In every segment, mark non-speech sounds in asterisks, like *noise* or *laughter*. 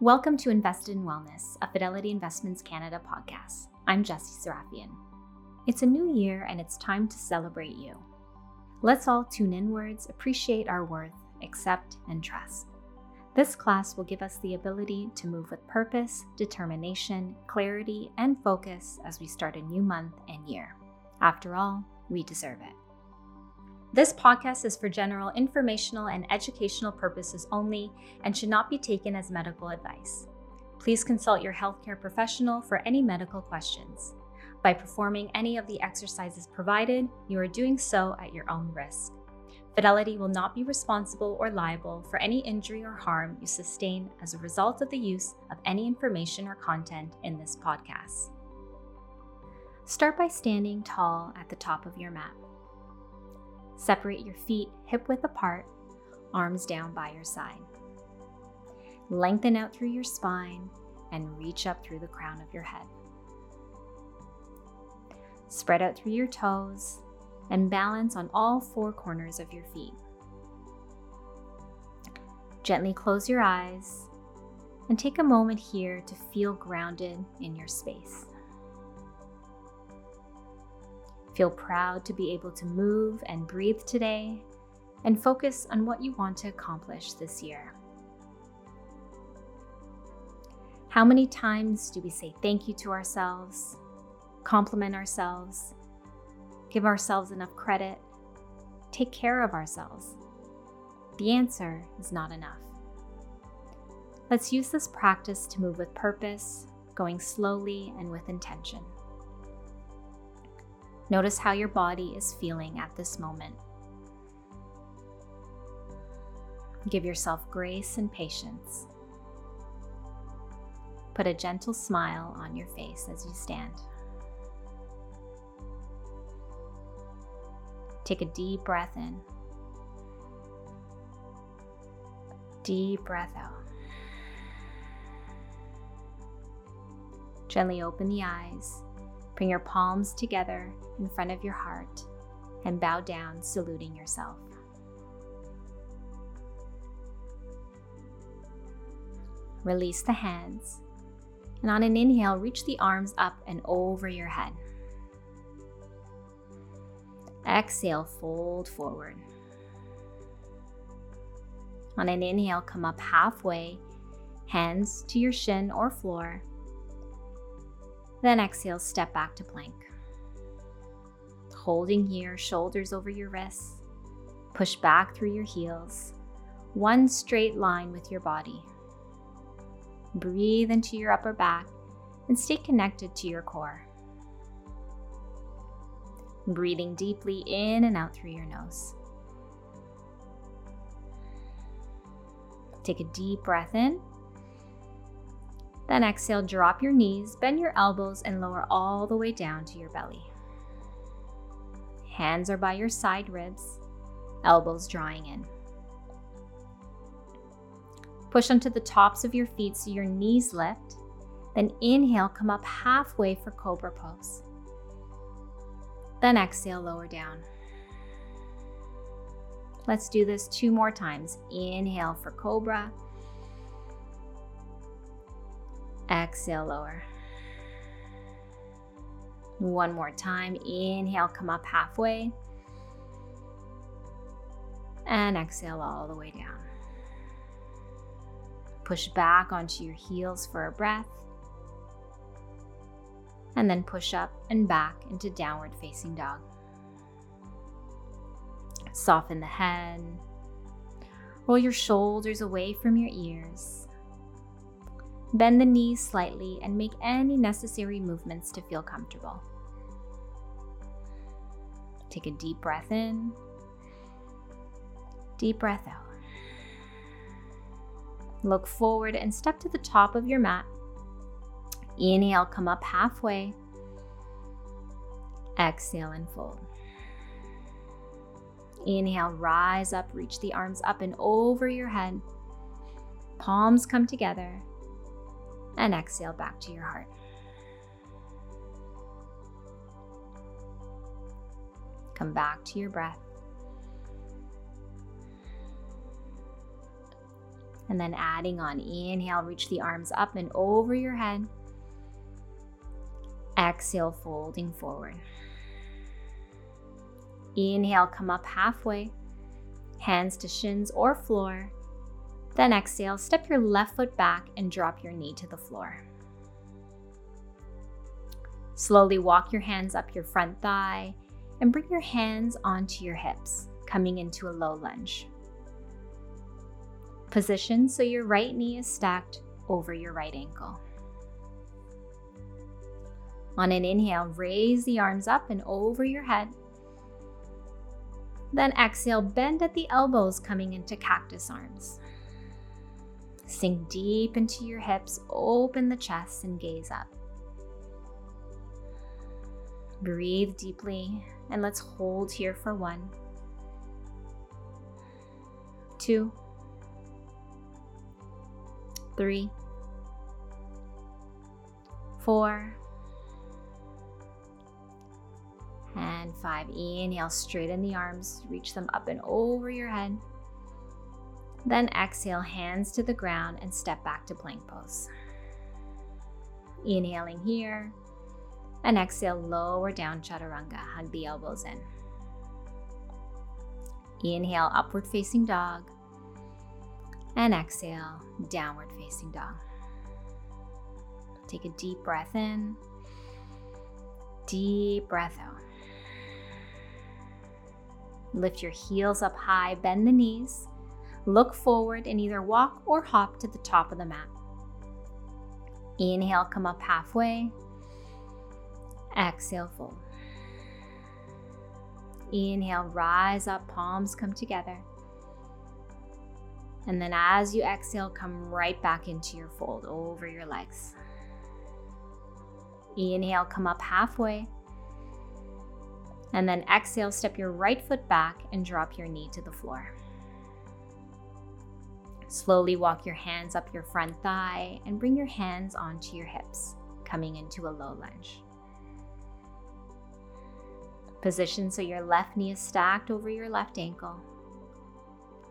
Welcome to Invested in Wellness, a Fidelity Investments Canada podcast. I'm Jessie Serafian. It's a new year and it's time to celebrate you. Let's all tune inwards, appreciate our worth, accept, and trust. This class will give us the ability to move with purpose, determination, clarity, and focus as we start a new month and year. After all, we deserve it. This podcast is for general informational and educational purposes only and should not be taken as medical advice. Please consult your healthcare professional for any medical questions. By performing any of the exercises provided, you are doing so at your own risk. Fidelity will not be responsible or liable for any injury or harm you sustain as a result of the use of any information or content in this podcast. Start by standing tall at the top of your mat. Separate your feet hip width apart, arms down by your side. Lengthen out through your spine and reach up through the crown of your head. Spread out through your toes and balance on all four corners of your feet. Gently close your eyes and take a moment here to feel grounded in your space. Feel proud to be able to move and breathe today and focus on what you want to accomplish this year. How many times do we say thank you to ourselves, compliment ourselves, give ourselves enough credit, take care of ourselves? The answer is not enough. Let's use this practice to move with purpose, going slowly and with intention. Notice how your body is feeling at this moment. Give yourself grace and patience. Put a gentle smile on your face as you stand. Take a deep breath in. Deep breath out. Gently open the eyes Bring your palms together in front of your heart and bow down, saluting yourself. Release the hands, and on an inhale, reach the arms up and over your head. Exhale, fold forward. On an inhale, come up halfway, hands to your shin or floor then exhale, step back to plank. Holding here, shoulders over your wrists. Push back through your heels. One straight line with your body. Breathe into your upper back and stay connected to your core. Breathing deeply in and out through your nose. Take a deep breath in then exhale, drop your knees, bend your elbows, and lower all the way down to your belly. Hands are by your side ribs, elbows drawing in. Push onto the tops of your feet so your knees lift. Then inhale, come up halfway for Cobra Pose. Then exhale, lower down. Let's do this two more times. Inhale for Cobra. Exhale, lower. One more time. Inhale, come up halfway. And exhale all the way down. Push back onto your heels for a breath. And then push up and back into downward facing dog. Soften the head. Roll your shoulders away from your ears. Bend the knees slightly and make any necessary movements to feel comfortable. Take a deep breath in, deep breath out. Look forward and step to the top of your mat. Inhale, come up halfway. Exhale and fold. Inhale, rise up, reach the arms up and over your head. Palms come together and exhale back to your heart. Come back to your breath. And then adding on, inhale, reach the arms up and over your head. Exhale, folding forward. Inhale, come up halfway, hands to shins or floor. Then exhale, step your left foot back and drop your knee to the floor. Slowly walk your hands up your front thigh and bring your hands onto your hips, coming into a low lunge. Position so your right knee is stacked over your right ankle. On an inhale, raise the arms up and over your head. Then exhale, bend at the elbows, coming into cactus arms. Sink deep into your hips, open the chest, and gaze up. Breathe deeply, and let's hold here for one, two, three, four, and five. Inhale, straighten the arms, reach them up and over your head. Then exhale, hands to the ground and step back to plank pose. Inhaling here, and exhale, lower down chaturanga, hug the elbows in. Inhale, upward facing dog, and exhale, downward facing dog. Take a deep breath in, deep breath out. Lift your heels up high, bend the knees, look forward, and either walk or hop to the top of the mat. Inhale, come up halfway. Exhale, fold. Inhale, rise up, palms come together. And then as you exhale, come right back into your fold over your legs. Inhale, come up halfway. And then exhale, step your right foot back and drop your knee to the floor. Slowly walk your hands up your front thigh and bring your hands onto your hips, coming into a low lunge. Position so your left knee is stacked over your left ankle.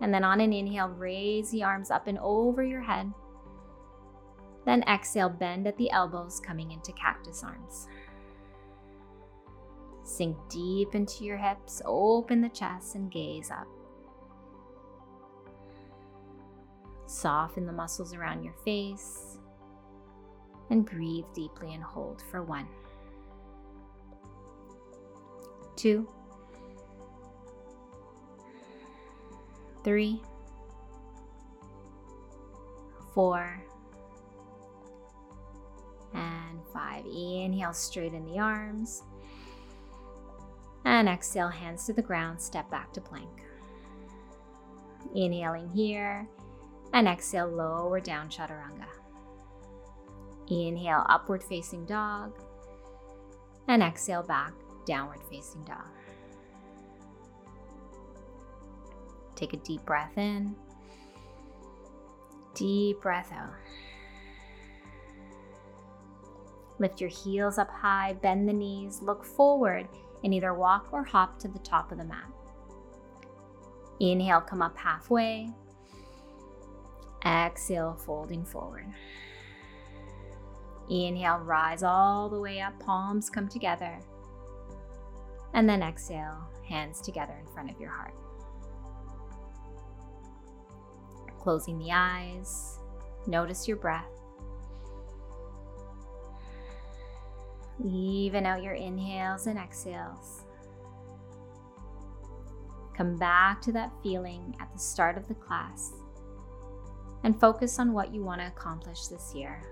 And then on an inhale, raise the arms up and over your head. Then exhale, bend at the elbows, coming into cactus arms. Sink deep into your hips, open the chest, and gaze up. Soften the muscles around your face and breathe deeply and hold for one, two, three, four, and five. Inhale, straighten the arms. And exhale, hands to the ground, step back to plank. Inhaling here, and exhale, lower down chaturanga. Inhale, upward facing dog, and exhale back, downward facing dog. Take a deep breath in, deep breath out. Lift your heels up high, bend the knees, look forward and either walk or hop to the top of the mat. Inhale, come up halfway. Exhale, folding forward. Inhale, rise all the way up, palms come together. And then exhale, hands together in front of your heart. Closing the eyes, notice your breath. Even out your inhales and exhales. Come back to that feeling at the start of the class and focus on what you want to accomplish this year.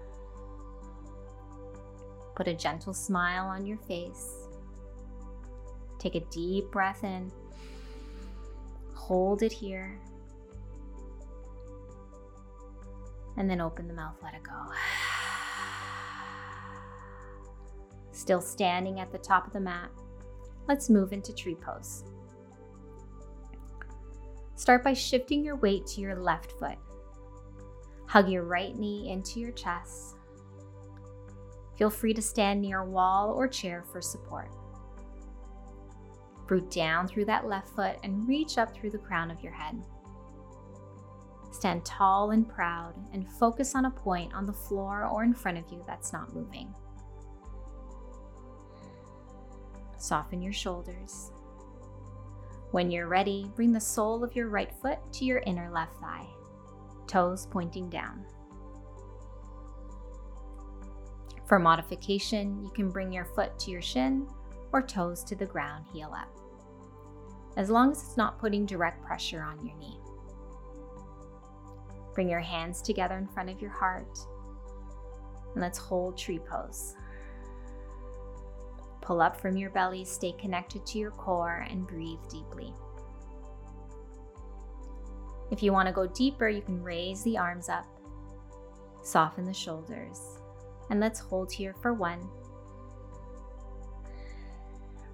Put a gentle smile on your face. Take a deep breath in. Hold it here. And then open the mouth, let it go. *sighs* Still standing at the top of the mat, let's move into tree pose. Start by shifting your weight to your left foot. Hug your right knee into your chest. Feel free to stand near a wall or chair for support. Root down through that left foot and reach up through the crown of your head. Stand tall and proud and focus on a point on the floor or in front of you that's not moving. Soften your shoulders. When you're ready, bring the sole of your right foot to your inner left thigh, toes pointing down. For modification, you can bring your foot to your shin or toes to the ground, heel up, as long as it's not putting direct pressure on your knee. Bring your hands together in front of your heart and let's hold tree pose. Pull up from your belly, stay connected to your core, and breathe deeply. If you want to go deeper, you can raise the arms up, soften the shoulders, and let's hold here for one,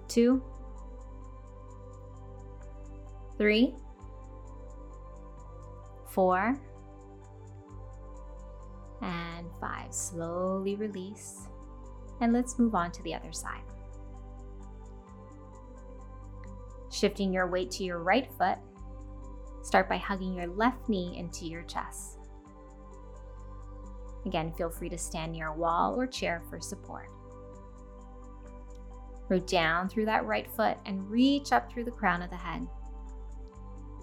two, three, four, and five. Slowly release, and let's move on to the other side. Shifting your weight to your right foot, start by hugging your left knee into your chest. Again, feel free to stand near a wall or chair for support. Root down through that right foot and reach up through the crown of the head.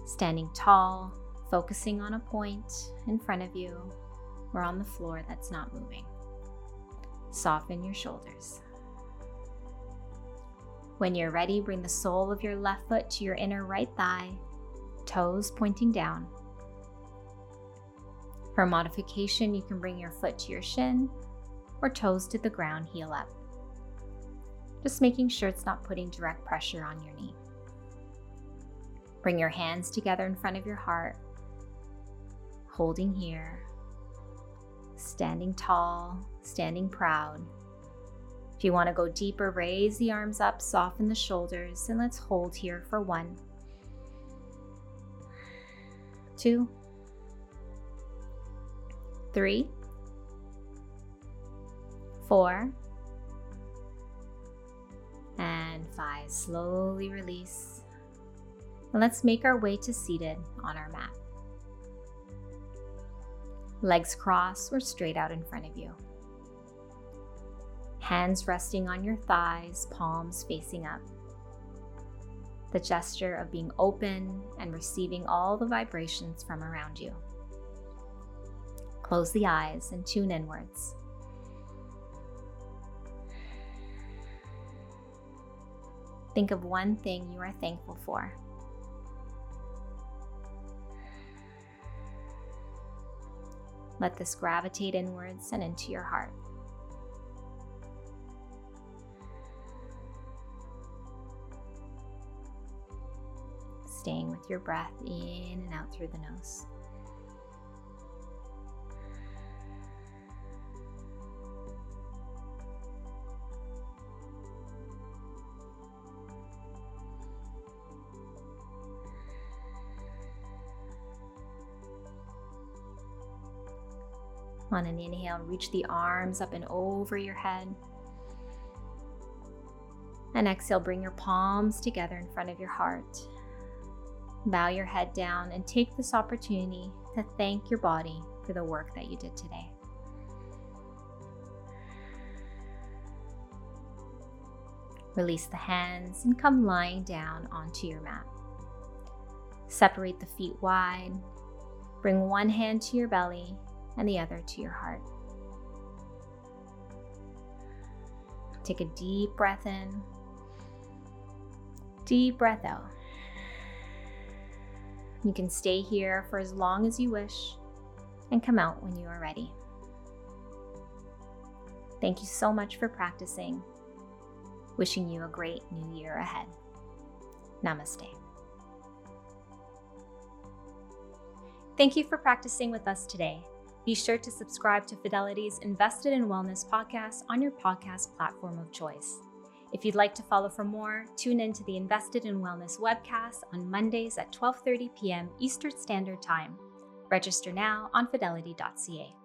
Standing tall, focusing on a point in front of you or on the floor that's not moving. Soften your shoulders. When you're ready, bring the sole of your left foot to your inner right thigh, toes pointing down. For modification, you can bring your foot to your shin or toes to the ground, heel up. Just making sure it's not putting direct pressure on your knee. Bring your hands together in front of your heart, holding here, standing tall, standing proud. If you want to go deeper, raise the arms up, soften the shoulders, and let's hold here for one, two, three, four, and five. Slowly release. And let's make our way to seated on our mat legs crossed or straight out in front of you. Hands resting on your thighs, palms facing up. The gesture of being open and receiving all the vibrations from around you. Close the eyes and tune inwards. Think of one thing you are thankful for. Let this gravitate inwards and into your heart. Staying with your breath in and out through the nose. On an inhale, reach the arms up and over your head. And exhale, bring your palms together in front of your heart. Bow your head down and take this opportunity to thank your body for the work that you did today. Release the hands and come lying down onto your mat. Separate the feet wide. Bring one hand to your belly and the other to your heart. Take a deep breath in, deep breath out. You can stay here for as long as you wish and come out when you are ready. Thank you so much for practicing. Wishing you a great new year ahead. Namaste. Thank you for practicing with us today. Be sure to subscribe to Fidelity's Invested in Wellness podcast on your podcast platform of choice. If you'd like to follow for more, tune in to the Invested in Wellness webcast on Mondays at 12:30 p.m. Eastern Standard Time. Register now on fidelity.ca.